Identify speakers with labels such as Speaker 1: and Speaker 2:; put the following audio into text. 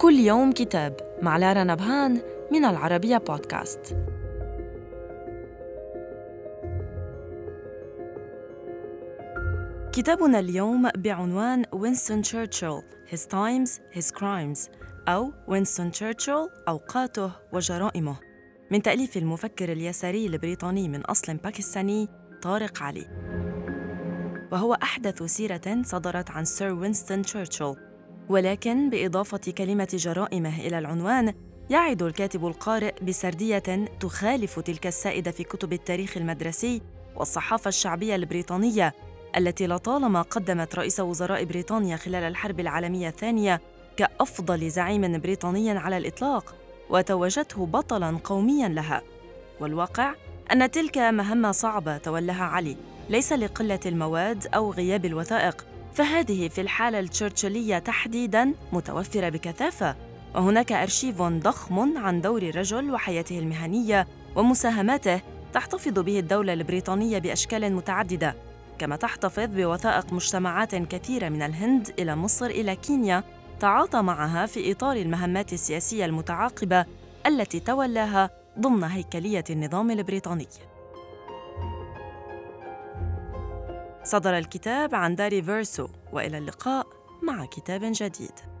Speaker 1: كل يوم كتاب مع لارا نبهان من العربية بودكاست. كتابنا اليوم بعنوان وينستون تشرشل His Times, His Crimes أو وينستون تشرشل أوقاته وجرائمه. من تأليف المفكر اليساري البريطاني من أصل باكستاني طارق علي. وهو أحدث سيرة صدرت عن سير وينستون تشرشل ولكن بإضافة كلمة جرائمه إلى العنوان يعد الكاتب القارئ بسردية تخالف تلك السائدة في كتب التاريخ المدرسي والصحافة الشعبية البريطانية التي لطالما قدمت رئيس وزراء بريطانيا خلال الحرب العالمية الثانية كأفضل زعيم بريطاني على الإطلاق وتوجته بطلا قوميا لها. والواقع أن تلك مهمة صعبة تولاها علي ليس لقلة المواد أو غياب الوثائق. فهذه في الحالة التشرشلية تحديداً متوفرة بكثافة وهناك أرشيف ضخم عن دور الرجل وحياته المهنية ومساهماته تحتفظ به الدولة البريطانية بأشكال متعددة كما تحتفظ بوثائق مجتمعات كثيرة من الهند إلى مصر إلى كينيا تعاطى معها في إطار المهمات السياسية المتعاقبة التي تولاها ضمن هيكلية النظام البريطاني. صدر الكتاب عن داري فيرسو وإلى اللقاء مع كتاب جديد.